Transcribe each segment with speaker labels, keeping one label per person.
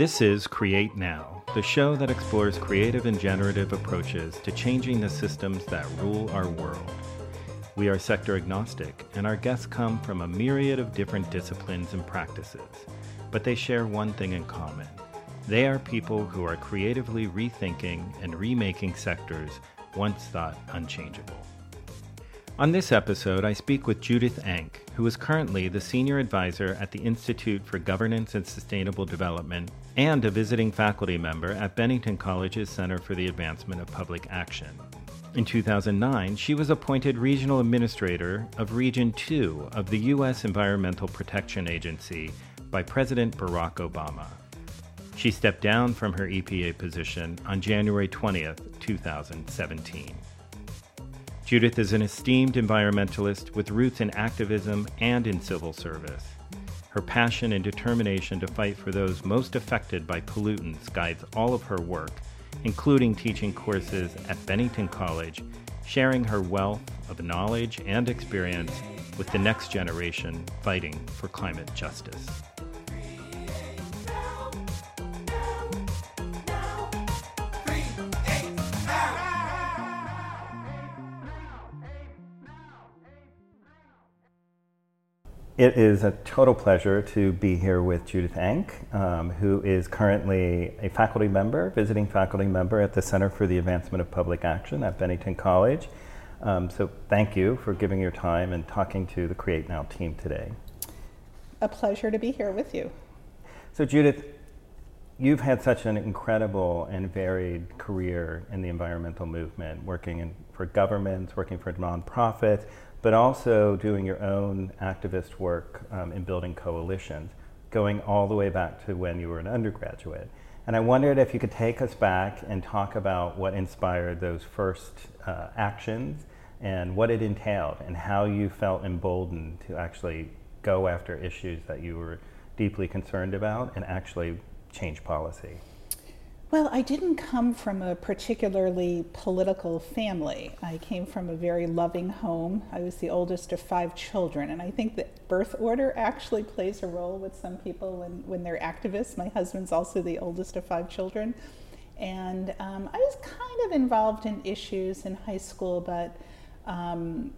Speaker 1: This is Create Now, the show that explores creative and generative approaches to changing the systems that rule our world. We are sector agnostic, and our guests come from a myriad of different disciplines and practices, but they share one thing in common. They are people who are creatively rethinking and remaking sectors once thought unchangeable. On this episode, I speak with Judith Enck, who is currently the Senior Advisor at the Institute for Governance and Sustainable Development and a visiting faculty member at Bennington College's Center for the Advancement of Public Action. In 2009, she was appointed Regional Administrator of Region 2 of the U.S. Environmental Protection Agency by President Barack Obama. She stepped down from her EPA position on January 20th, 2017. Judith is an esteemed environmentalist with roots in activism and in civil service. Her passion and determination to fight for those most affected by pollutants guides all of her work, including teaching courses at Bennington College, sharing her wealth of knowledge and experience with the next generation fighting for climate justice. It is a total pleasure to be here with Judith Enck, um, who is currently a faculty member, visiting faculty member at the Center for the Advancement of Public Action at Bennington College. Um, so thank you for giving your time and talking to the Create Now team today.
Speaker 2: A pleasure to be here with you.
Speaker 1: So Judith, you've had such an incredible and varied career in the environmental movement, working in, for governments, working for nonprofits, but also doing your own activist work um, in building coalitions, going all the way back to when you were an undergraduate. And I wondered if you could take us back and talk about what inspired those first uh, actions and what it entailed and how you felt emboldened to actually go after issues that you were deeply concerned about and actually change policy.
Speaker 2: Well, I didn't come from a particularly political family. I came from a very loving home. I was the oldest of five children, and I think that birth order actually plays a role with some people when, when they're activists. My husband's also the oldest of five children. And um, I was kind of involved in issues in high school, but um,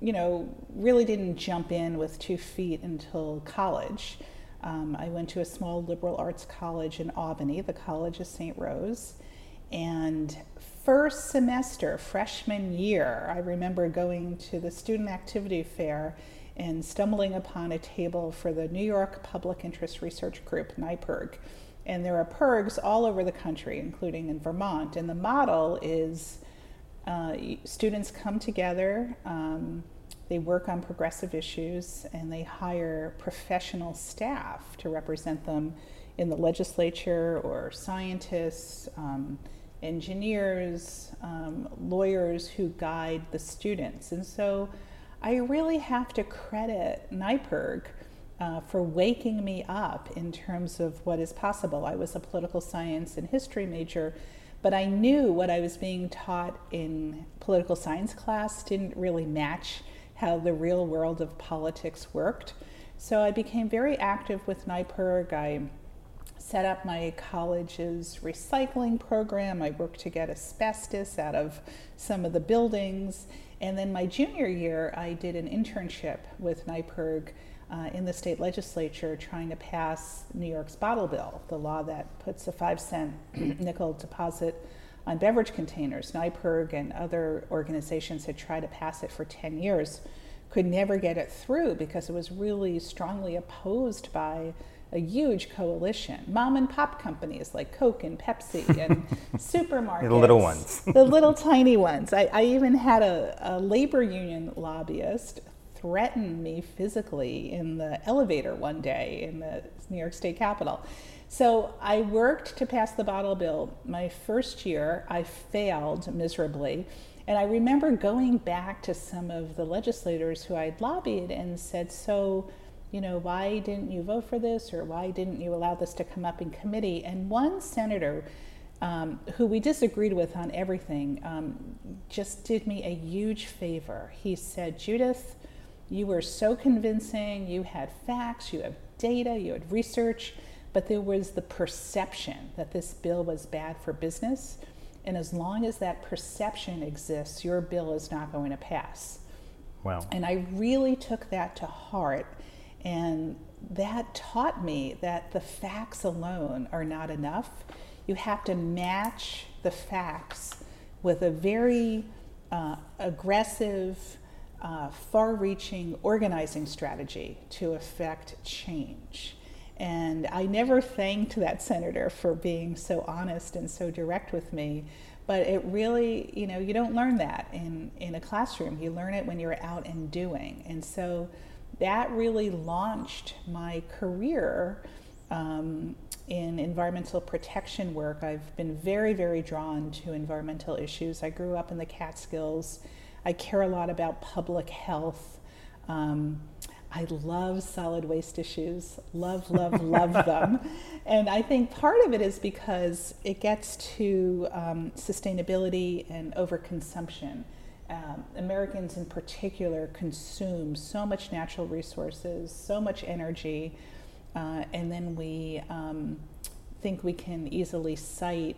Speaker 2: you know, really didn't jump in with two feet until college. Um, I went to a small liberal arts college in Albany, the College of St. Rose. And first semester, freshman year, I remember going to the student activity fair and stumbling upon a table for the New York Public Interest Research Group, NYPIRG. And there are PIRGs all over the country, including in Vermont. And the model is uh, students come together. Um, they work on progressive issues and they hire professional staff to represent them in the legislature or scientists, um, engineers, um, lawyers who guide the students. And so I really have to credit NYPIRG uh, for waking me up in terms of what is possible. I was a political science and history major, but I knew what I was being taught in political science class didn't really match how the real world of politics worked. So I became very active with NYPIRG. I set up my college's recycling program. I worked to get asbestos out of some of the buildings. And then my junior year, I did an internship with NYPIRG uh, in the state legislature trying to pass New York's bottle bill, the law that puts a five cent nickel deposit on beverage containers. NYPIRG and other organizations had tried to pass it for 10 years, could never get it through because it was really strongly opposed by a huge coalition. Mom and pop companies like Coke and Pepsi and supermarkets.
Speaker 1: the little ones.
Speaker 2: the little tiny ones. I, I even had a, a labor union lobbyist threaten me physically in the elevator one day in the New York State Capitol. So I worked to pass the bottle bill. My first year, I failed miserably. And I remember going back to some of the legislators who I'd lobbied and said, So, you know, why didn't you vote for this or why didn't you allow this to come up in committee? And one senator, um, who we disagreed with on everything, um, just did me a huge favor. He said, Judith, you were so convincing, you had facts, you have data, you had research but there was the perception that this bill was bad for business. And as long as that perception exists, your bill is not going to pass.
Speaker 1: Wow.
Speaker 2: And I really took that to heart. And that taught me that the facts alone are not enough. You have to match the facts with a very uh, aggressive, uh, far reaching organizing strategy to affect change. And I never thanked that senator for being so honest and so direct with me. But it really, you know, you don't learn that in, in a classroom. You learn it when you're out and doing. And so that really launched my career um, in environmental protection work. I've been very, very drawn to environmental issues. I grew up in the Catskills. I care a lot about public health. Um, I love solid waste issues, love, love, love them. And I think part of it is because it gets to um, sustainability and overconsumption. Um, Americans in particular consume so much natural resources, so much energy, uh, and then we um, think we can easily site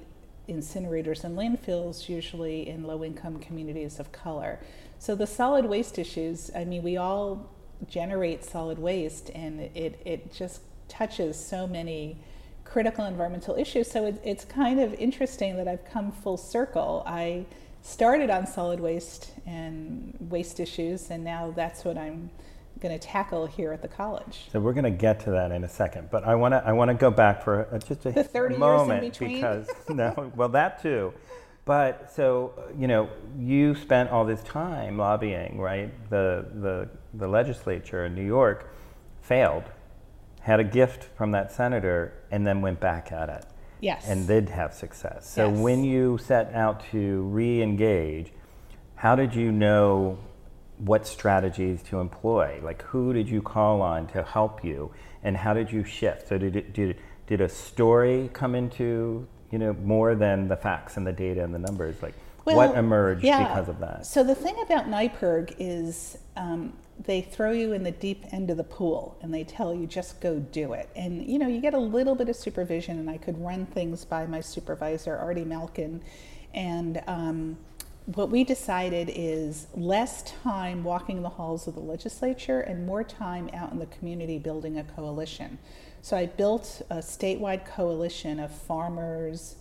Speaker 2: incinerators and landfills, usually in low income communities of color. So the solid waste issues, I mean, we all generate solid waste, and it, it just touches so many critical environmental issues. So it, it's kind of interesting that I've come full circle. I started on solid waste and waste issues, and now that's what I'm going to tackle here at the college.
Speaker 1: So we're going to get to that in a second, but I want to I want to go back for a, just a,
Speaker 2: the 30
Speaker 1: a moment
Speaker 2: years in between.
Speaker 1: because no, well that too. But so you know, you spent all this time lobbying, right? The the the legislature in New York failed, had a gift from that senator, and then went back at it.
Speaker 2: Yes.
Speaker 1: And did have success. So
Speaker 2: Yes.
Speaker 1: when you set out to re-engage, how did you know what strategies to employ? Like who did you call on to help you, and how did you shift? So did it, did did a story come into you know more than the facts and the data and the numbers? Like what emerged
Speaker 2: yeah.
Speaker 1: because of that?
Speaker 2: So the thing about NYPIRG is um, they throw you in the deep end of the pool and they tell you just go do it. And you know you get a little bit of supervision, and I could run things by my supervisor Artie Malkin, and um, what we decided is less time walking the halls of the legislature and more time out in the community building a coalition. So I built a statewide coalition of farmers,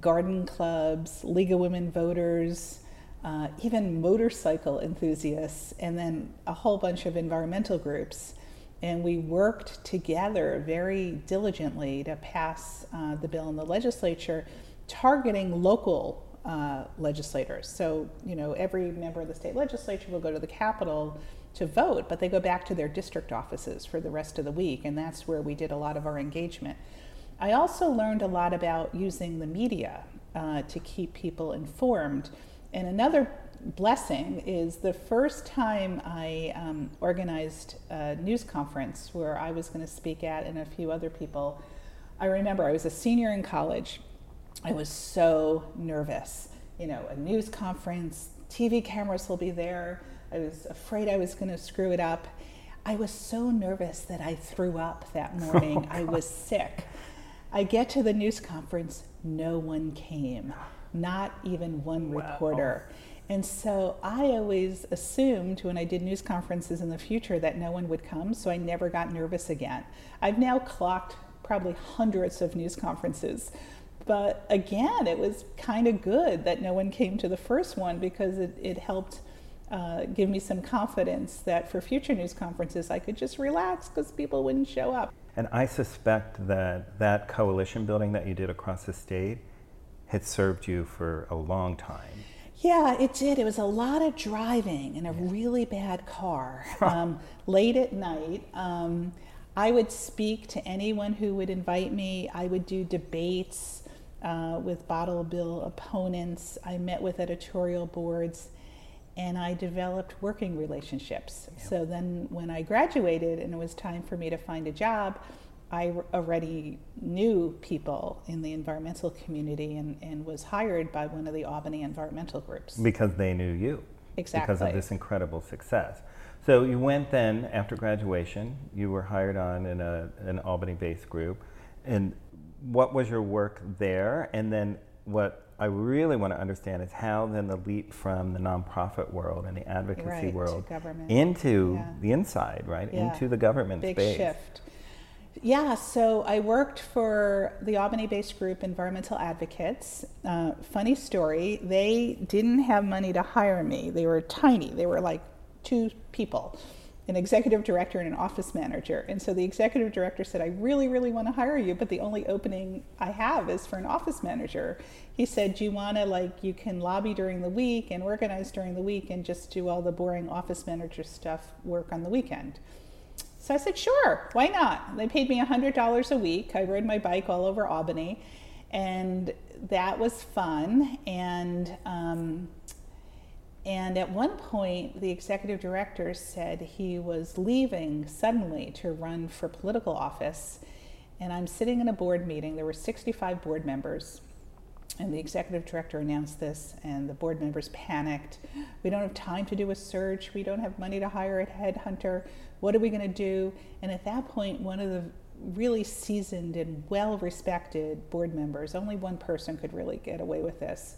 Speaker 2: garden clubs, League of Women Voters, uh, even motorcycle enthusiasts, and then a whole bunch of environmental groups. And we worked together very diligently to pass uh, the bill in the legislature, targeting local uh, legislators. So, you know, every member of the state legislature will go to the Capitol to vote, but they go back to their district offices for the rest of the week, and that's where we did a lot of our engagement. I also learned a lot about using the media uh, to keep people informed. And another blessing is the first time I um, organized a news conference where I was going to speak at and a few other people. I remember I was a senior in college. I was so nervous. You know, a news conference, TV cameras will be there. I was afraid I was going to screw it up. I was so nervous that I threw up that oh, morning. I was sick. I get to the news conference, no one came, not even one reporter. And so I always assumed when I did news conferences in the future that no one would come, so I never got nervous again. I've now clocked probably hundreds of news conferences. But again, it was kind of good that no one came to the first one because it, it helped uh, give me some confidence that for future news conferences I could just relax because people wouldn't show up.
Speaker 1: And I suspect that that coalition building that you did across the state had served you for a long time.
Speaker 2: Yeah, it did. It was a lot of driving in a really bad car um, late at night. Um, I would speak to anyone who would invite me. I would do debates uh, with bottle bill opponents. I met with editorial boards and I developed working relationships. So then when I graduated and it was time for me to find a job, I already knew people in the environmental community and, and was hired by one of the Albany environmental groups.
Speaker 1: Because they knew you.
Speaker 2: Exactly.
Speaker 1: Because of this incredible success. So you went then after graduation, you were hired on in a, an Albany based group. and what was your work there? And then what I really want to understand is how then the leap from the nonprofit world and the advocacy
Speaker 2: right,
Speaker 1: world into
Speaker 2: Yeah.
Speaker 1: the inside, right?
Speaker 2: Yeah.
Speaker 1: Into the government
Speaker 2: Big
Speaker 1: space.
Speaker 2: shift. Yeah, so I worked for the Albany based group Environmental Advocates. Uh, funny story, they didn't have money to hire me. They were tiny, they were like two people an executive director and an office manager. And so the executive director said, I really, really want to hire you, but the only opening I have is for an office manager. He said, Do you want to, like, you can lobby during the week and organize during the week and just do all the boring office manager stuff work on the weekend? So I said, sure, why not? They paid me $100 a week. I rode my bike all over Albany, and that was fun. And, um, and at one point, the executive director said he was leaving suddenly to run for political office. And I'm sitting in a board meeting, there were 65 board members. And the executive director announced this, and the board members panicked. We don't have time to do a search. We don't have money to hire a headhunter. What are we going to do? And at that point, one of the really seasoned and well respected board members, only one person could really get away with this,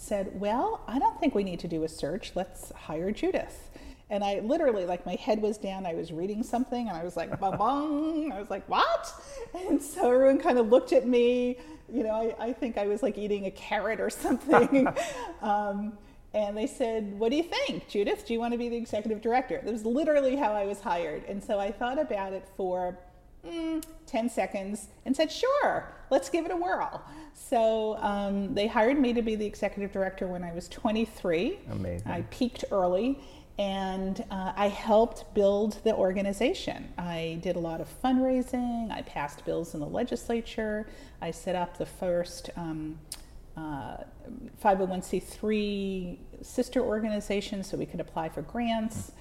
Speaker 2: said, Well, I don't think we need to do a search. Let's hire Judith. And I literally, like, my head was down. I was reading something and I was like, ba bong. I was like, what? And so everyone kind of looked at me. You know, I, I think I was like eating a carrot or something. um, and they said, What do you think, Judith? Do you want to be the executive director? That was literally how I was hired. And so I thought about it for mm, 10 seconds and said, Sure, let's give it a whirl. So um, they hired me to be the executive director when I was 23.
Speaker 1: Amazing.
Speaker 2: I peaked early and uh, I helped build the organization. I did a lot of fundraising, I passed bills in the legislature, I set up the first. Um, uh, 501c3 sister organization so we could apply for grants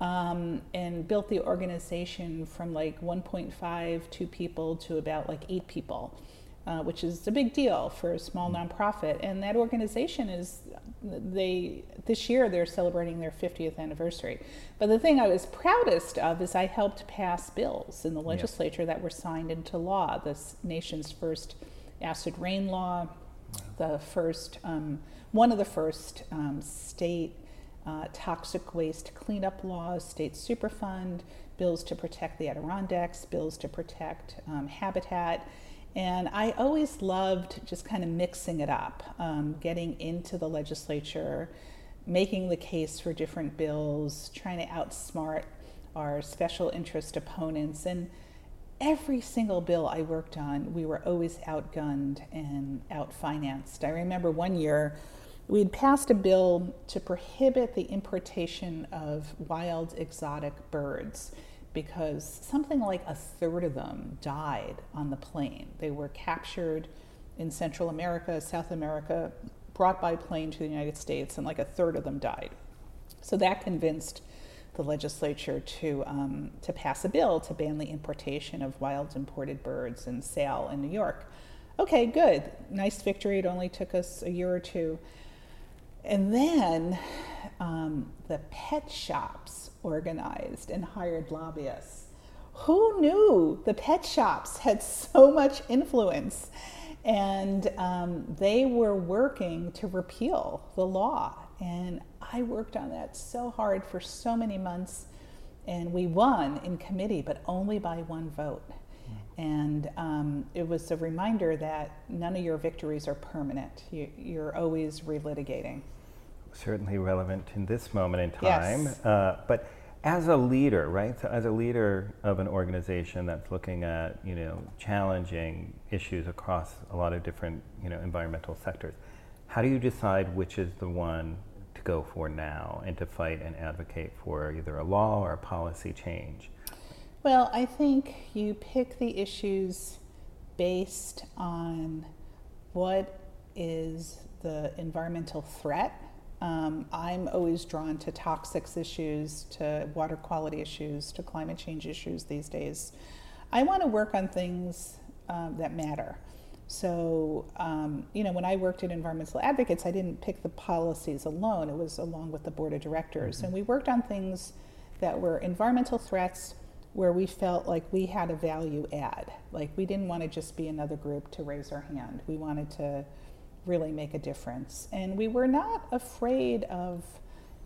Speaker 2: um, and built the organization from like 1.5 two people to about like eight people uh, which is a big deal for a small nonprofit. And that organization is they this year they're celebrating their 50th anniversary. But the thing i was proudest of is i helped pass bills in the legislature that were signed into law this nation's first acid rain law the first, um, one of the first um, state uh, toxic waste cleanup laws, state superfund, bills to protect the Adirondacks, bills to protect um, habitat. And I always loved just kind of mixing it up, um, getting into the legislature, making the case for different bills, trying to outsmart our special interest opponents. And every single bill I worked on, we were always outgunned and outfinanced. I remember one year we had passed a bill to prohibit the importation of wild exotic birds because something like a third of them died on the plane. They were captured in Central America, South America, brought by plane to the United States, and like a third of them died. So that convinced the legislature to, um, to pass a bill to ban the importation of wild imported birds and sale in New York. Okay, good. Nice victory. It only took us a year or two. And then um, the pet shops organized and hired lobbyists. Who knew the pet shops had so much influence? And um, they were working to repeal the law. And I worked on that so hard for so many months, and we won in committee, but only by one vote. And um, it was a reminder that none of your victories are permanent. You, you're always relitigating.
Speaker 1: Certainly relevant in this moment in time.
Speaker 2: Yes.
Speaker 1: Uh, but as a leader, right? So as a leader of an organization that's looking at, you know, challenging issues across a lot of different, you know, environmental sectors, how do you decide which is the one to go for now and to fight and advocate for either a law or a policy change?
Speaker 2: Well, I think you pick the issues based on what is the environmental threat. Um, I'm always drawn to toxics issues, to water quality issues, to climate change issues these days. I want to work on things um, that matter. So, um, you know, when I worked at Environmental Advocates, I didn't pick the policies alone, it was along with the board of directors. And we worked on things that were environmental threats where we felt like we had a value add. Like we didn't want to just be another group to raise our hand. We wanted to really make a difference. And we were not afraid of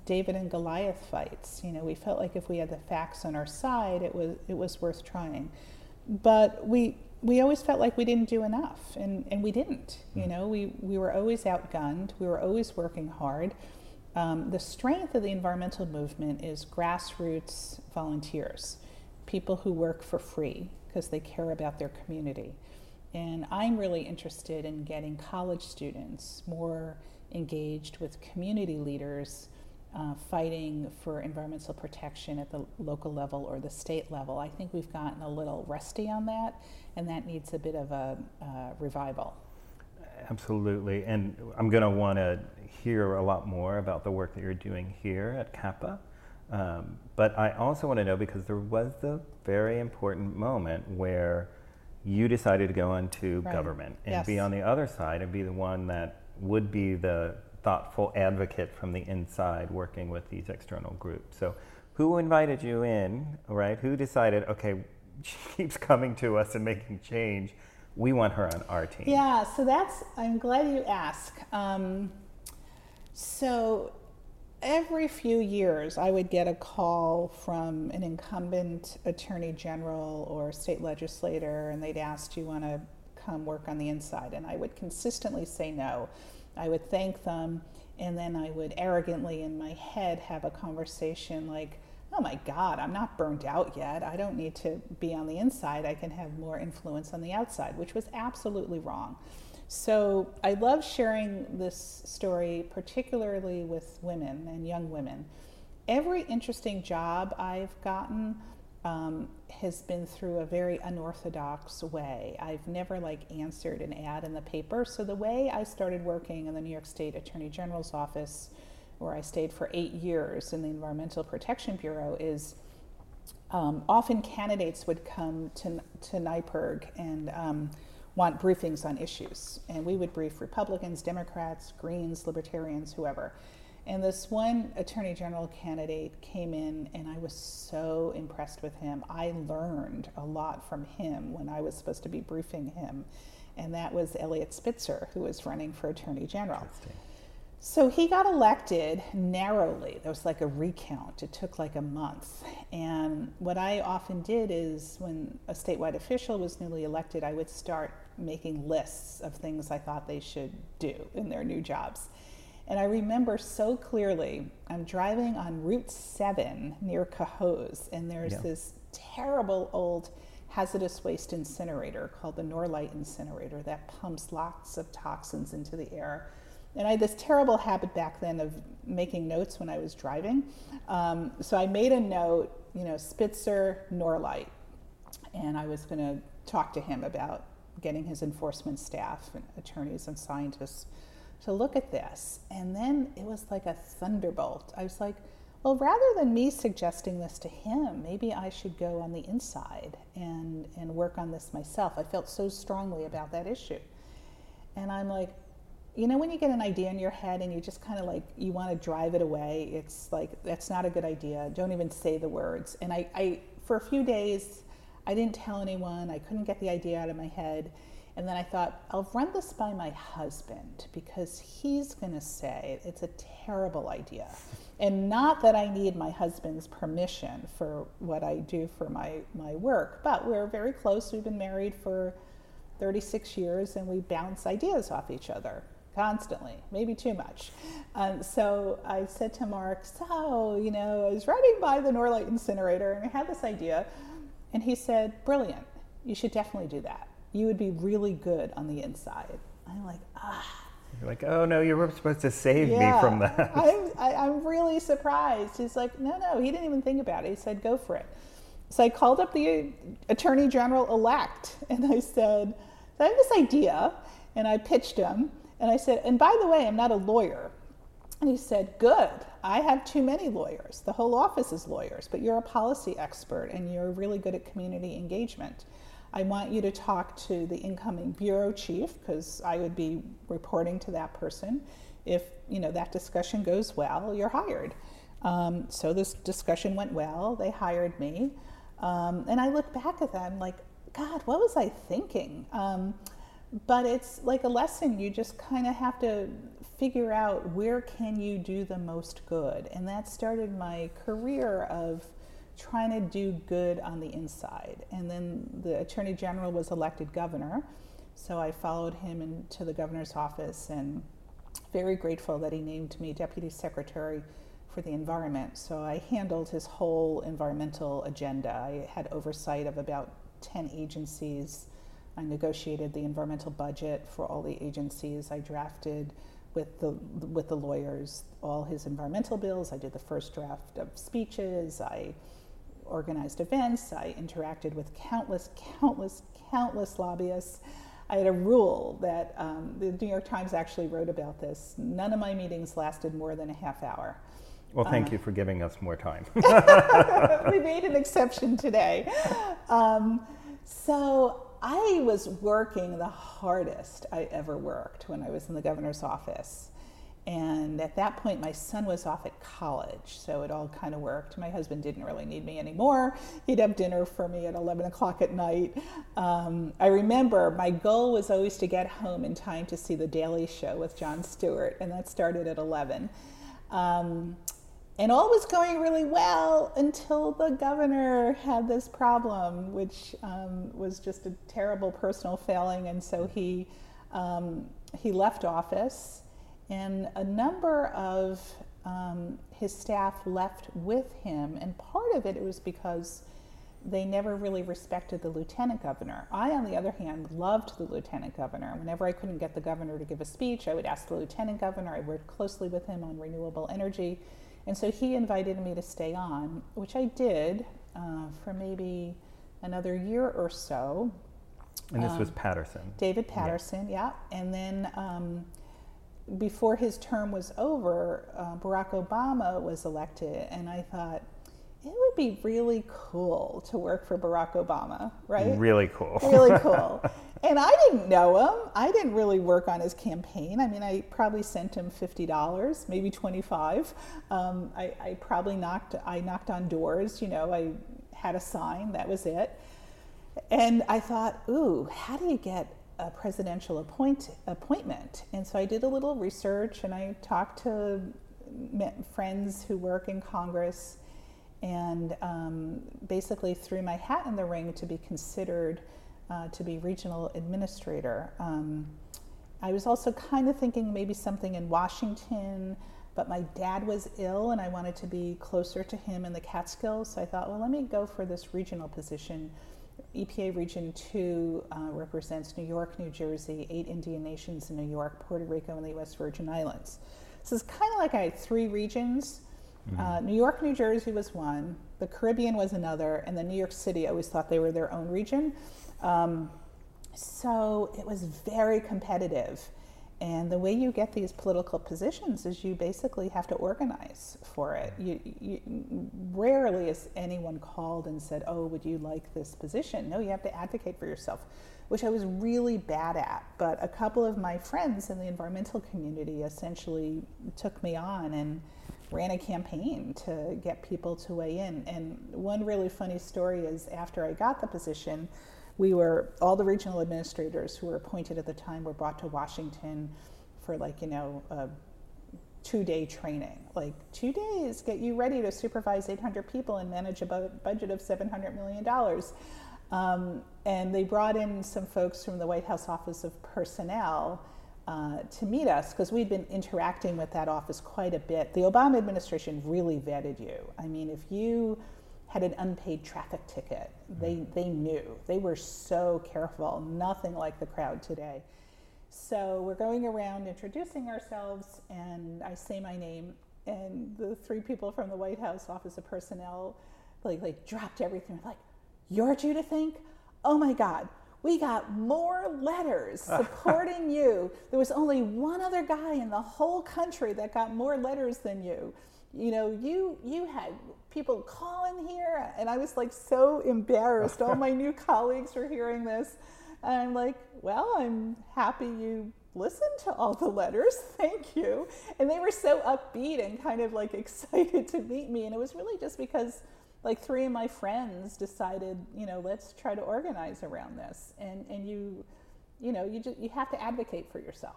Speaker 2: David and Goliath fights. You know, we felt like if we had the facts on our side, it was it was worth trying. But we we always felt like we didn't do enough, and, and we didn't. You hmm. know, we, we were always outgunned. We were always working hard. Um, the strength of the environmental movement is grassroots volunteers, people who work for free because they care about their community. And I'm really interested in getting college students more engaged with community leaders uh, fighting for environmental protection at the local level or the state level. I think we've gotten a little rusty on that, and that needs a bit of a uh, revival.
Speaker 1: Absolutely, and I'm going to want to hear a lot more about the work that you're doing here at CAPA. Um, but I also want to know because there was the very important moment where you decided to go into right. government and
Speaker 2: yes.
Speaker 1: be on the other side and be the one that would be the thoughtful advocate from the inside working with these external groups. So, who invited you in, right? Who decided, okay, she keeps coming to us and making change. We want her on our team.
Speaker 2: Yeah, so that's, I'm glad you asked. Um, so, every few years, I would get a call from an incumbent attorney general or state legislator, and they'd ask, Do you want to come work on the inside? And I would consistently say no I would thank them, and then I would arrogantly in my head have a conversation like, oh my God, I'm not burnt out yet. I don't need to be on the inside. I can have more influence on the outside, which was absolutely wrong. So I love sharing this story, particularly with women and young women. Every interesting job I've gotten um, has been through a very unorthodox way. I've never like answered an ad in the paper. So the way I started working in the New York State Attorney General's office, where I stayed for eight years in the Environmental Protection Bureau, is um, often candidates would come to, to NYPIRG and um, want briefings on issues. And we would brief Republicans, Democrats, Greens, Libertarians, whoever. And this one attorney general candidate came in, and I was so impressed with him. I learned a lot from him when I was supposed to be briefing him, and that was Eliot Spitzer, who was running for attorney general. So he got elected narrowly. There was like a recount. It took like a month. And what I often did is when a statewide official was newly elected, I would start making lists of things I thought they should do in their new jobs. And I remember so clearly, I'm driving on Route 7 near Cohoes, and there's yeah. this terrible old hazardous waste incinerator called the Norlite incinerator that pumps lots of toxins into the air. And I had this terrible habit back then of making notes when I was driving. Um, so I made a note, you know, Spitzer, Norlite, and I was going to talk to him about getting his enforcement staff and attorneys and scientists to look at this. And then it was like a thunderbolt. I was like, well, rather than me suggesting this to him, maybe I should go on the inside and, and work on this myself. I felt so strongly about that issue. And I'm like, you know, when you get an idea in your head and you just kind of like, you want to drive it away, it's like, that's not a good idea. Don't even say the words. And I, I for a few days, I didn't tell anyone. I couldn't get the idea out of my head. And then I thought, I'll run this by my husband because he's going to say it's a terrible idea. And not that I need my husband's permission for what I do for my, my work, but we're very close. We've been married for 36 years and we bounce ideas off each other constantly, maybe too much. Um, so I said to Mark, So, you know, I was riding by the Norlite incinerator and I had this idea. And he said, Brilliant. You should definitely do that you would be really good on the inside. I'm like, ah.
Speaker 1: You're like, oh no, you were supposed to save
Speaker 2: yeah,
Speaker 1: me from that.
Speaker 2: I'm, I, i am really surprised. He's like, no, no, he didn't even think about it. He said, go for it. So I called up the attorney general elect and I said, I have this idea. And I pitched him. And I said, and by the way, I'm not a lawyer. And he said, Good. I have too many lawyers. The whole office is lawyers, but you're a policy expert and you're really good at community engagement. I want you to talk to the incoming bureau chief because I would be reporting to that person. If you know that discussion goes well, you're hired. Um, so this discussion went well. They hired me. Um, and I look back at that and like, God, what was I thinking? Um, but it's like a lesson. You just kind of have to figure out where can you do the most good. And that started my career of trying to do good on the inside. And then the Attorney General was elected governor. So I followed him into the governor's office and very grateful that he named me deputy secretary for the environment. So I handled his whole environmental agenda. I had oversight of about 10 agencies. I negotiated the environmental budget for all the agencies. I drafted with the with the lawyers all his environmental bills. I did the first draft of speeches. I organized events. I interacted with countless, countless, countless lobbyists. I had a rule that um, the New York Times actually wrote about this. None of my meetings lasted more than a half hour.
Speaker 1: Well, thank uh, you for giving us more time.
Speaker 2: we made an exception today. Um, so I was working the hardest I ever worked when I was in the governor's office. And at that point, my son was off at college, so it all kind of worked. My husband didn't really need me anymore. He'd have dinner for me at 11 o'clock at night. Um, I remember my goal was always to get home in time to see The Daily Show with Jon Stewart, and that started at 11. Um, and all was going really well until the governor had this problem, which um, was just a terrible personal failing. And so he, um, he left office, and a number of um, his staff left with him. And part of it, it was because they never really respected the lieutenant governor. I, on the other hand, loved the lieutenant governor. Whenever I couldn't get the governor to give a speech, I would ask the lieutenant governor. I worked closely with him on renewable energy and so he invited me to stay on, which I did uh, for maybe another year or so.
Speaker 1: And this um, was Paterson.
Speaker 2: David Paterson, yeah. yeah. And then um, before his term was over, uh, Barack Obama was elected, and I thought, it would be really cool to work for Barack Obama, right?
Speaker 1: Really cool.
Speaker 2: Really cool. and I didn't know him. I didn't really work on his campaign. I mean, I probably sent him fifty dollars, maybe twenty-five. Um, I, I probably knocked. I knocked on doors. You know, I had a sign. That was it. And I thought, ooh, how do you get a presidential appoint, appointment? And so I did a little research, and I talked to friends who work in Congress and um, basically threw my hat in the ring to be considered uh, to be regional administrator. Um, I was also kind of thinking maybe something in Washington, but my dad was ill and I wanted to be closer to him in the Catskills. So I thought, well, let me go for this regional position. EPA Region 2 uh, represents New York, New Jersey, eight Indian nations in New York, Puerto Rico, and the West Virgin Islands. So it's kind of like I had three regions Mm-hmm. Uh, New York, New Jersey was one, the Caribbean was another, and then New York City I always thought they were their own region. Um, so it was very competitive. And the way you get these political positions is you basically have to organize for it. You, you, rarely is anyone called and said, "Oh, would you like this position?" No, you have to advocate for yourself, which I was really bad at. But a couple of my friends in the environmental community essentially took me on and ran a campaign to get people to weigh in. And one really funny story is after I got the position, we were all the regional administrators who were appointed at the time were brought to Washington for like you know a two day training like two days get you ready to supervise 800 people and manage a bu- budget of 700 million dollars um, and they brought in some folks from the white house office of personnel uh, to meet us because we'd been interacting with that office quite a bit. The Obama administration really vetted you. I mean, if you had an unpaid traffic ticket, they, mm-hmm. they knew. They were so careful, nothing like the crowd today. So we're going around introducing ourselves, and I say my name, and the three people from the White House Office of Personnel like, like dropped everything. Like, you're Judith Enck? Oh my God, we got more letters supporting you. There was only one other guy in the whole country that got more letters than you. You know, you you had people calling here, and I was like so embarrassed. All my new colleagues were hearing this, and I'm like, well, I'm happy you listened to all the letters. Thank you. And they were so upbeat and kind of like excited to meet me, and it was really just because like three of my friends decided, you know, let's try to organize around this. And, and you, you know, you, just, you have to advocate for yourself.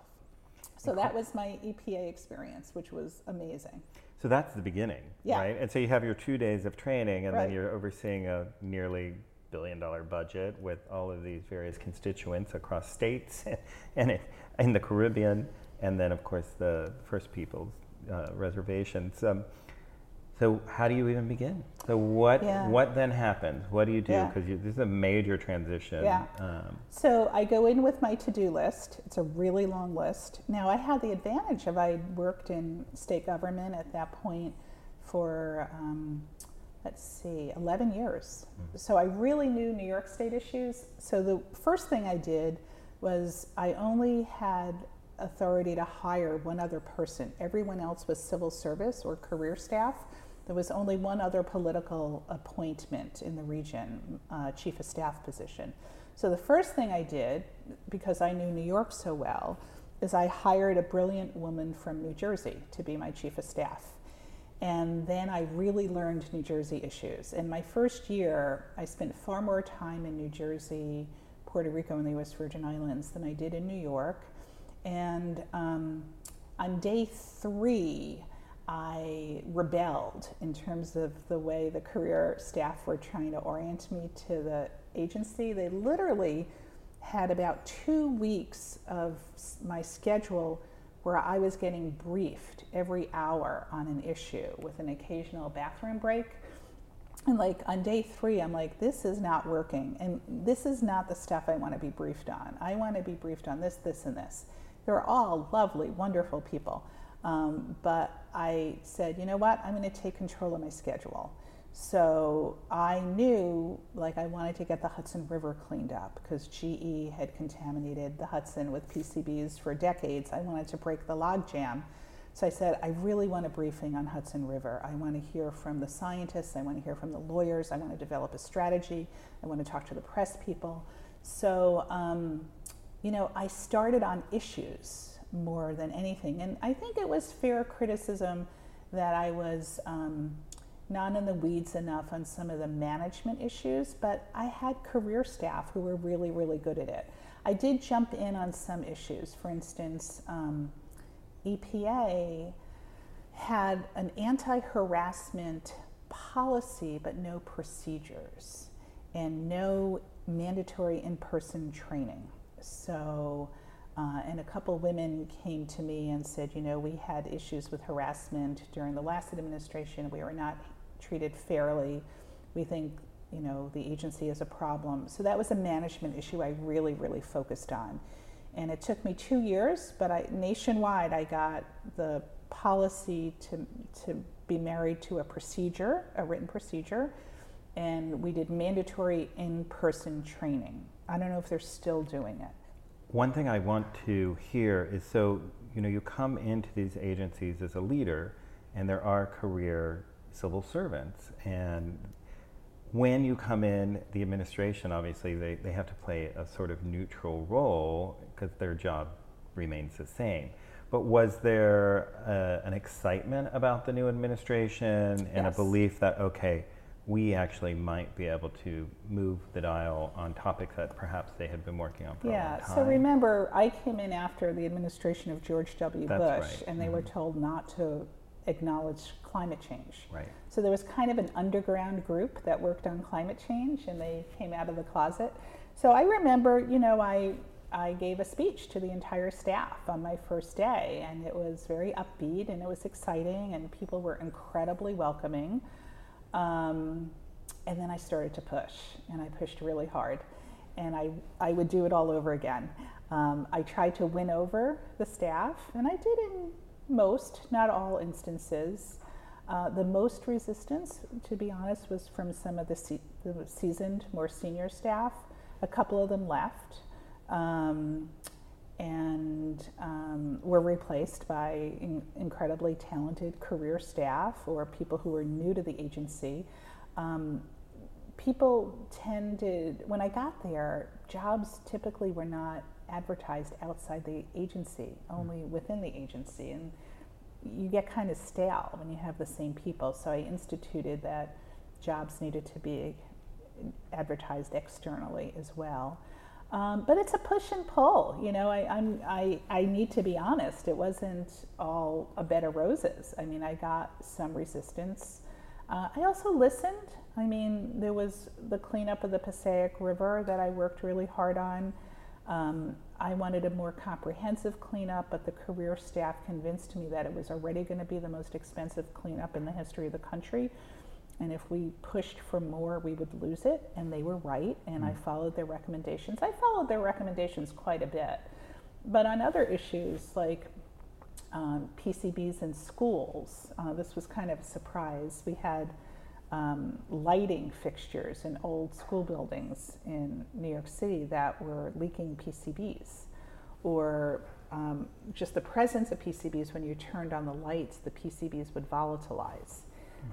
Speaker 2: So that was my EPA experience, which was amazing.
Speaker 1: So that's the beginning,
Speaker 2: Yeah.
Speaker 1: right? And so you have your two days of training, and
Speaker 2: Right.
Speaker 1: then you're overseeing a nearly billion dollar budget with all of these various constituents across states and in the Caribbean, and then, of course, the First Peoples uh, reservations. Um, so how do you even begin? So what
Speaker 2: Yeah.
Speaker 1: what then happens? What do you do?
Speaker 2: Yeah.
Speaker 1: Because this is a major transition.
Speaker 2: Yeah.
Speaker 1: Um,
Speaker 2: So I go in with my to do list. It's a really long list. Now, I had the advantage of I worked in state government at that point for, um, let's see, 11 years. So I really knew New York State issues. So the first thing I did was I only had authority to hire one other person. Everyone else was civil service or career staff. There was only one other political appointment in the region, uh, chief of staff position. So the first thing I did, because I knew New York so well, is I hired a brilliant woman from New Jersey to be my chief of staff. And then I really learned New Jersey issues. In my first year, I spent far more time in New Jersey, Puerto Rico, and the US Virgin Islands than I did in New York. And um, on day three, I rebelled in terms of the way the career staff were trying to orient me to the agency. They literally had about two weeks of my schedule where I was getting briefed every hour on an issue with an occasional bathroom break. And like on day three, I'm like, this is not working. And this is not the stuff I want to be briefed on. I want to be briefed on this, this, and this. They're all lovely, wonderful people. Um, but I said, you know what? I'm going to take control of my schedule. So I knew like I wanted to get the Hudson River cleaned up because GE had contaminated the Hudson with PCBs for decades. I wanted to break the logjam. So I said, I really want a briefing on Hudson River. I want to hear from the scientists. I want to hear from the lawyers. I want to develop a strategy. I want to talk to the press people. So, um, you know, I started on issues more than anything. And I think it was fair criticism that I was um, not in the weeds enough on some of the management issues, but I had career staff who were really, really good at it. I did jump in on some issues. For instance, um, EPA had an anti harassment policy, but no procedures and no mandatory in person training. So, uh, and a couple women came to me and said, you know, we had issues with harassment during the last administration. We were not treated fairly. We think, you know, the agency is a problem. So that was a management issue I really, really focused on. And it took me two years, but I, nationwide, I got the policy to, to be married to a procedure, a written procedure, and we did mandatory in person training. I don't know if they're still doing it.
Speaker 1: One thing I want to hear is so, you know, you come into these agencies as a leader, and there are career civil servants. And when you come in, the administration, obviously, they, they have to play a sort of neutral role because their job remains the same. But was there uh, an excitement about the new administration and
Speaker 2: Yes.
Speaker 1: a belief that, okay, we actually might be able to move the dial on topics that perhaps they had been working on for a long
Speaker 2: Yeah, so remember, I came in after the administration of George W.
Speaker 1: That's
Speaker 2: Bush,
Speaker 1: right.
Speaker 2: and they were mm-hmm. told not to acknowledge climate change.
Speaker 1: Right.
Speaker 2: So there was kind of an underground group that worked on climate change, and they came out of the closet. So I remember, you know, I I gave a speech to the entire staff on my first day, and it was very upbeat and it was exciting, and people were incredibly welcoming. Um, and then I started to push, and I pushed really hard, and I I would do it all over again. Um, I tried to win over the staff, and I did in most, not all instances. Uh, the most resistance, to be honest, was from some of the, se- the seasoned, more senior staff. A couple of them left um, and um, were replaced by in- incredibly talented career staff or people who were new to the agency. Um, people tended, when I got there, jobs typically were not advertised outside the agency, only within the agency. And you get kind of stale when you have the same people. So I instituted that jobs needed to be advertised externally as well. Um, but it's a push and pull. You know, I, I'm, I, I need to be honest. It wasn't all a bed of roses. I mean, I got some resistance. Uh, I also listened. I mean, there was the cleanup of the Passaic River that I worked really hard on. Um, I wanted a more comprehensive cleanup, but the career staff convinced me that it was already going to be the most expensive cleanup in the history of the country. And if we pushed for more, we would lose it. And they were right. And mm. I followed their recommendations. I followed their recommendations quite a bit. But on other issues like um, PCBs in schools, uh, this was kind of a surprise. We had um, lighting fixtures in old school buildings in New York City that were leaking PCBs. Or um, just the presence of PCBs, when you turned on the lights, the PCBs would volatilize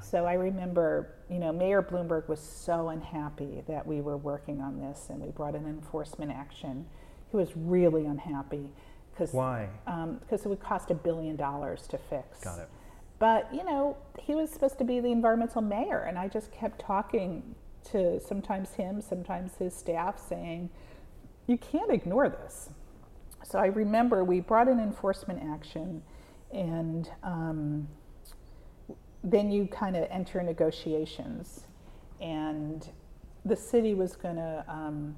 Speaker 2: so I remember, you know, Mayor Bloomberg was so unhappy that we were working on this and we brought an enforcement action. He was really unhappy.
Speaker 1: Cause, Why?
Speaker 2: Because um, it would cost a billion dollars to fix.
Speaker 1: Got it.
Speaker 2: But, you know, he was supposed to be the environmental mayor, and I just kept talking to sometimes him, sometimes his staff, saying, you can't ignore this. So I remember we brought an enforcement action, and um, then you kind of enter negotiations, and the city was going to um,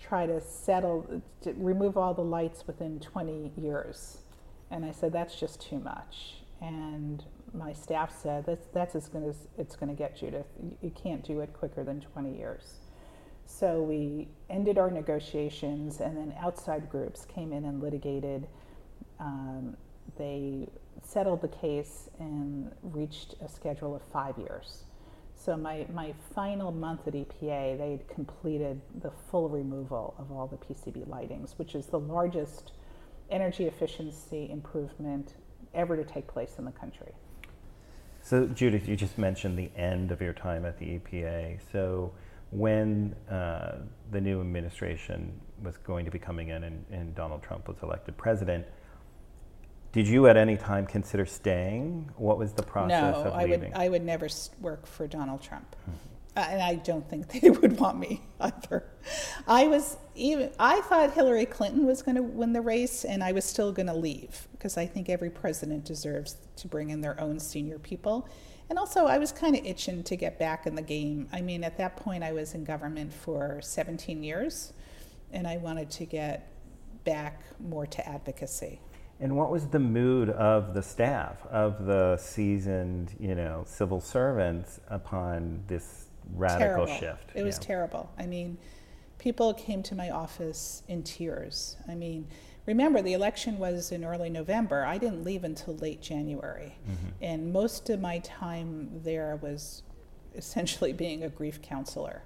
Speaker 2: try to settle, to remove all the lights within 20 years. And I said, that's just too much. And my staff said, that's, that's as good as it's going to get, Judith. You can't do it quicker than 20 years. So we ended our negotiations, and then outside groups came in and litigated. Um, they settled the case and reached a schedule of five years. So my, my final month at EPA, they'd completed the full removal of all the PCB lightings, which is the largest energy efficiency improvement ever to take place in the country.
Speaker 1: So Judith, you just mentioned the end of your time at the EPA. So when uh, the new administration was going to be coming in and, and Donald Trump was elected president, did you at any time consider staying? What was the process
Speaker 2: no,
Speaker 1: of
Speaker 2: I leaving? would. I would never work for Donald Trump, mm-hmm. uh, and I don't think they would want me either. I was even. I thought Hillary Clinton was going to win the race, and I was still going to leave because I think every president deserves to bring in their own senior people. And also, I was kind of itching to get back in the game. I mean, at that point, I was in government for 17 years, and I wanted to get back more to advocacy.
Speaker 1: And what was the mood of the staff, of the seasoned, you know, civil servants upon this radical
Speaker 2: terrible.
Speaker 1: shift?
Speaker 2: It was yeah. terrible. I mean, people came to my office in tears. I mean, remember the election was in early November. I didn't leave until late January. Mm-hmm. And most of my time there was essentially being a grief counselor.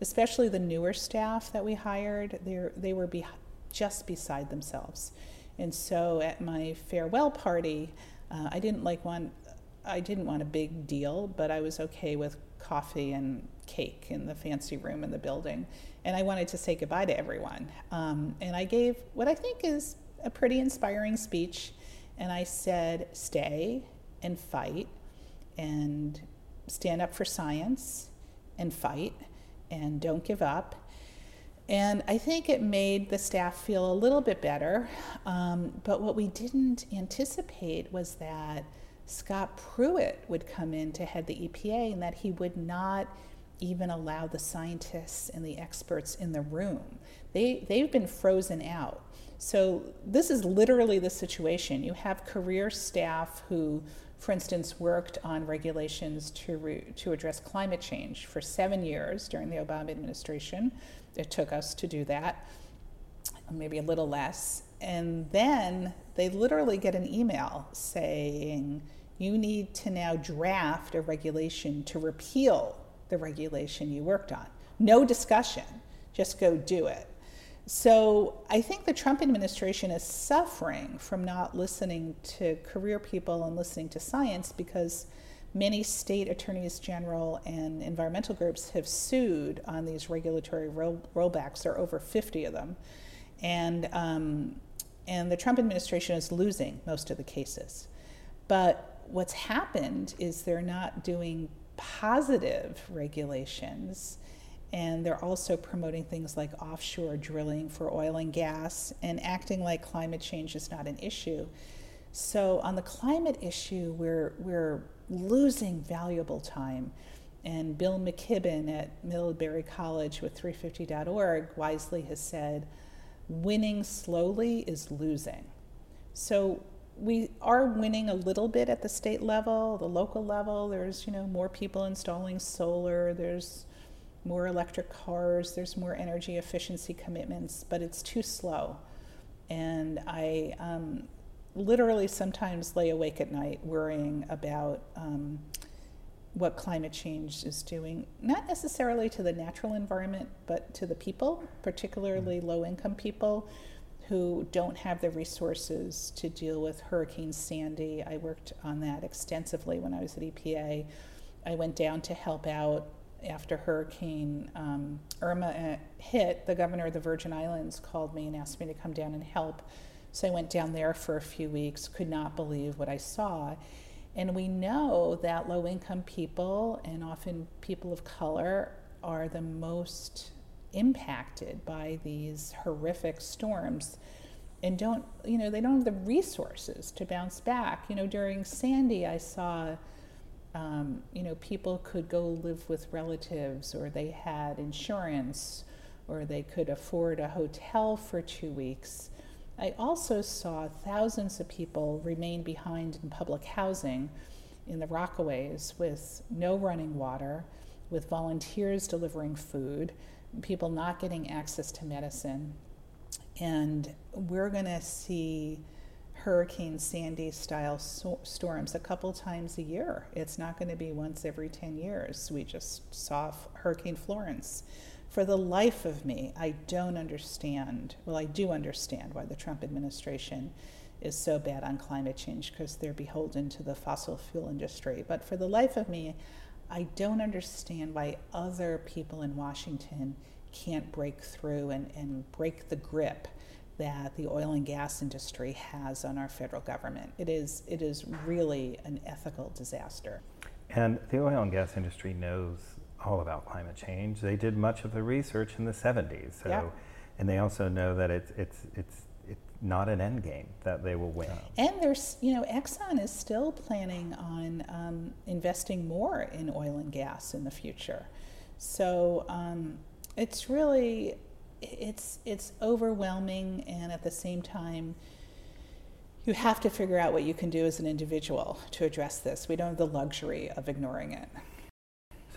Speaker 2: Especially the newer staff that we hired, they were be, just beside themselves and so at my farewell party, uh, I didn't like one. I didn't want a big deal, but I was okay with coffee and cake in the fancy room in the building. And I wanted to say goodbye to everyone. Um, and I gave what I think is a pretty inspiring speech. And I said, stay and fight and stand up for science and fight and don't give up and I think it made the staff feel a little bit better. Um, but what we didn't anticipate was that Scott Pruitt would come in to head the EPA and that he would not even allow the scientists and the experts in the room. They, they've been frozen out. So, this is literally the situation. You have career staff who, for instance, worked on regulations to, re, to address climate change for seven years during the Obama administration it took us to do that, maybe a little less. And then they literally get an email saying, you need to now draft a regulation to repeal the regulation you worked on. No discussion, just go do it. So I think the Trump administration is suffering from not listening to career people and listening to science because Many state attorneys general and environmental groups have sued on these regulatory roll- rollbacks. There are over 50 of them. And, um, and the Trump administration is losing most of the cases. But what's happened is they're not doing positive regulations. And they're also promoting things like offshore drilling for oil and gas and acting like climate change is not an issue. So, on the climate issue, we're, we're losing valuable time. And Bill McKibben at Middlebury College with 350.org wisely has said, winning slowly is losing. So we are winning a little bit at the state level, the local level. There's, you know, more people installing solar, there's more electric cars, there's more energy efficiency commitments, but it's too slow. And I um, literally sometimes lay awake at night worrying about um, what climate change is doing, not necessarily to the natural environment, but to the people, particularly low income people who don't have the resources to deal with Hurricane Sandy. I worked on that extensively when I was at EPA. I went down to help out after Hurricane um, Irma uh, hit. The governor of the Virgin Islands called me and asked me to come down and help. So I went down there for a few weeks, could not believe what I saw. And we know that low income people and often people of color are the most impacted by these horrific storms and don't, you know, they don't have the resources to bounce back. You know, during Sandy, I saw, um, you know, people could go live with relatives or they had insurance or they could afford a hotel for two weeks I also saw thousands of people remain behind in public housing in the Rockaways with no running water, with volunteers delivering food, people not getting access to medicine. And we're going to see Hurricane Sandy style so- storms a couple times a year. It's not going to be once every 10 years. We just saw Hurricane Florence for the life of me, I don't understand. Well, I do understand why the Trump administration is so bad on climate change because they're beholden to the fossil fuel industry. But for the life of me, I don't understand why other people in Washington can't break through and, and break the grip that the oil and gas industry has on our federal government. It is, it is really an ethical disaster.
Speaker 1: And the oil and gas industry knows all about climate change. They did much of the research in the 70s. So, yeah. and they also know that it's it's it's it's not an end game that they will win.
Speaker 2: And there's you know Exxon is still planning on um, investing more in oil and gas in the future. So um, it's really it's it's overwhelming and at the same time you have to figure out what you can do as an individual to address this. We don't have the luxury of ignoring it.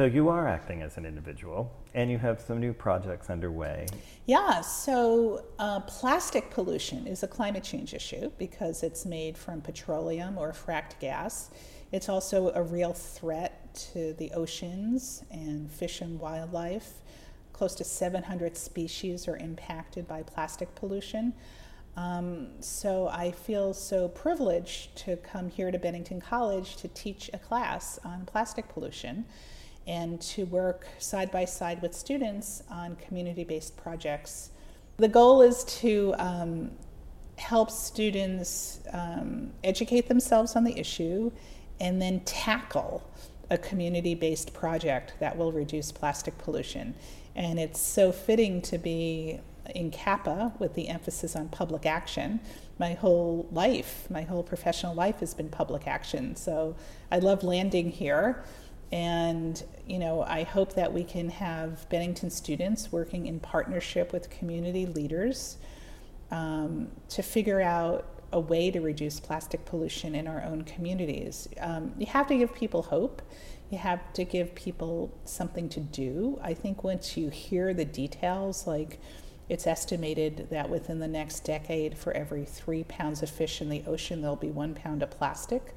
Speaker 1: So you are acting as an individual, and you have some new projects underway.
Speaker 2: Yeah, so uh, plastic pollution is a climate change issue because it's made from petroleum or fracked gas. It's also a real threat to the oceans and fish and wildlife. Close to 700 species are impacted by plastic pollution. Um, so I feel so privileged to come here to Bennington College to teach a class on plastic pollution and to work side by side with students on community based projects. The goal is to um, help students um, educate themselves on the issue and then tackle a community based project that will reduce plastic pollution. And it's so fitting to be in CAPA with the emphasis on public action. My whole life, my whole professional life has been public action. So I love landing here and you know, I hope that we can have Bennington students working in partnership with community leaders um, to figure out a way to reduce plastic pollution in our own communities. Um, you have to give people hope. You have to give people something to do. I think once you hear the details, like it's estimated that within the next decade, for every three pounds of fish in the ocean, there'll be one pound of plastic,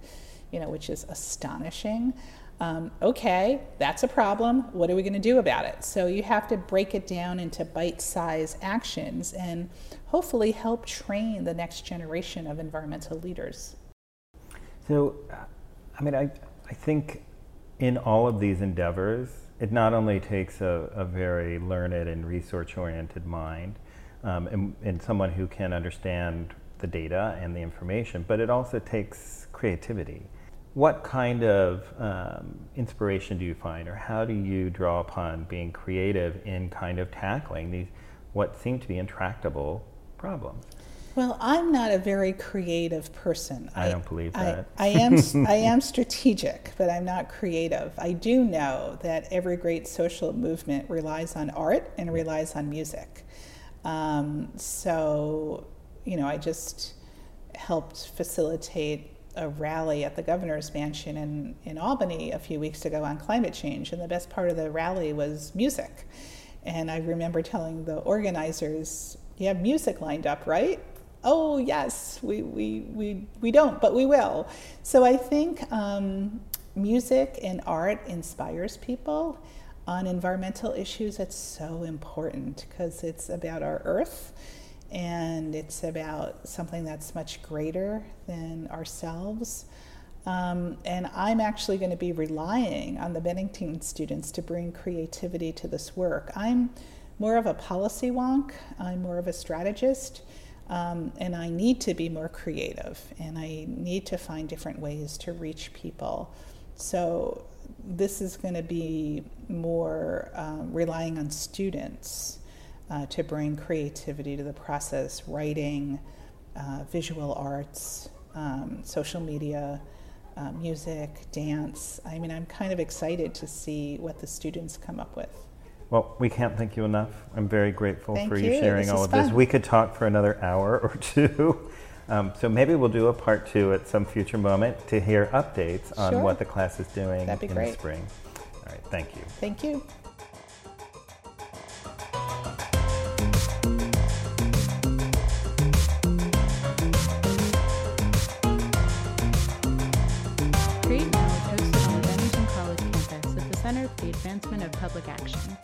Speaker 2: you know, which is astonishing um, okay, that's a problem. What are we going to do about it? So you have to break it down into bite sized actions and hopefully help train the next generation of environmental leaders.
Speaker 1: So, I mean, I, I think in all of these endeavors, it not only takes a, a very learned and research oriented mind um, and, and someone who can understand the data and the information, but it also takes creativity what kind of um, inspiration do you find, or how do you draw upon being creative in kind of tackling these what seem to be intractable problems?
Speaker 2: Well, I'm not a very creative person.
Speaker 1: I, I don't believe that.
Speaker 2: I, I am I am strategic, but I'm not creative. I do know that every great social movement relies on art and relies on music. Um, so, you know, I just helped facilitate a rally at the governor's mansion in, in Albany a few weeks ago on climate change, and the best part of the rally was music. And I remember telling the organizers, You have music lined up, right? Oh, yes, we, we, we, we don't, but we will. So I think um, music and art inspires people on environmental issues. It's so important because it's about our earth and it's about something that's much greater than ourselves. Um, and I'm actually going to be relying on the Bennington students to bring creativity to this work. I'm more of a policy wonk, I'm more of a strategist, um, and I need to be more creative and I need to find different ways to reach people. So, this is going to be more um, relying on students uh, to bring creativity to the process writing, uh, visual arts, um, social media, uh, music, dance. I mean, I'm kind of excited to see what the students come up with.
Speaker 1: Well, we can't thank you enough. I'm very grateful
Speaker 2: thank
Speaker 1: for you, you sharing
Speaker 2: this
Speaker 1: all of
Speaker 2: fun.
Speaker 1: this. We could talk for another hour or two. Um, so maybe we'll do a part two at some future moment to hear updates on
Speaker 2: sure.
Speaker 1: what the class is doing
Speaker 2: in
Speaker 1: great. the spring. All right, thank you.
Speaker 2: Thank you.
Speaker 3: Advancement of Public Action.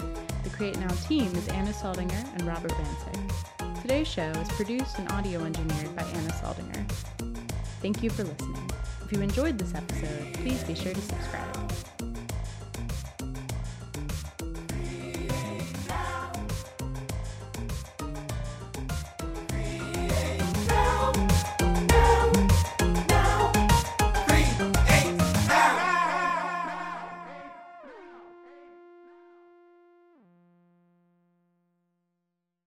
Speaker 3: The Create Now team is Anna Saldinger and Robert Bancek. Today's show is produced and audio engineered by Anna Saldinger. Thank you for listening. If you enjoyed this episode, please be sure to subscribe.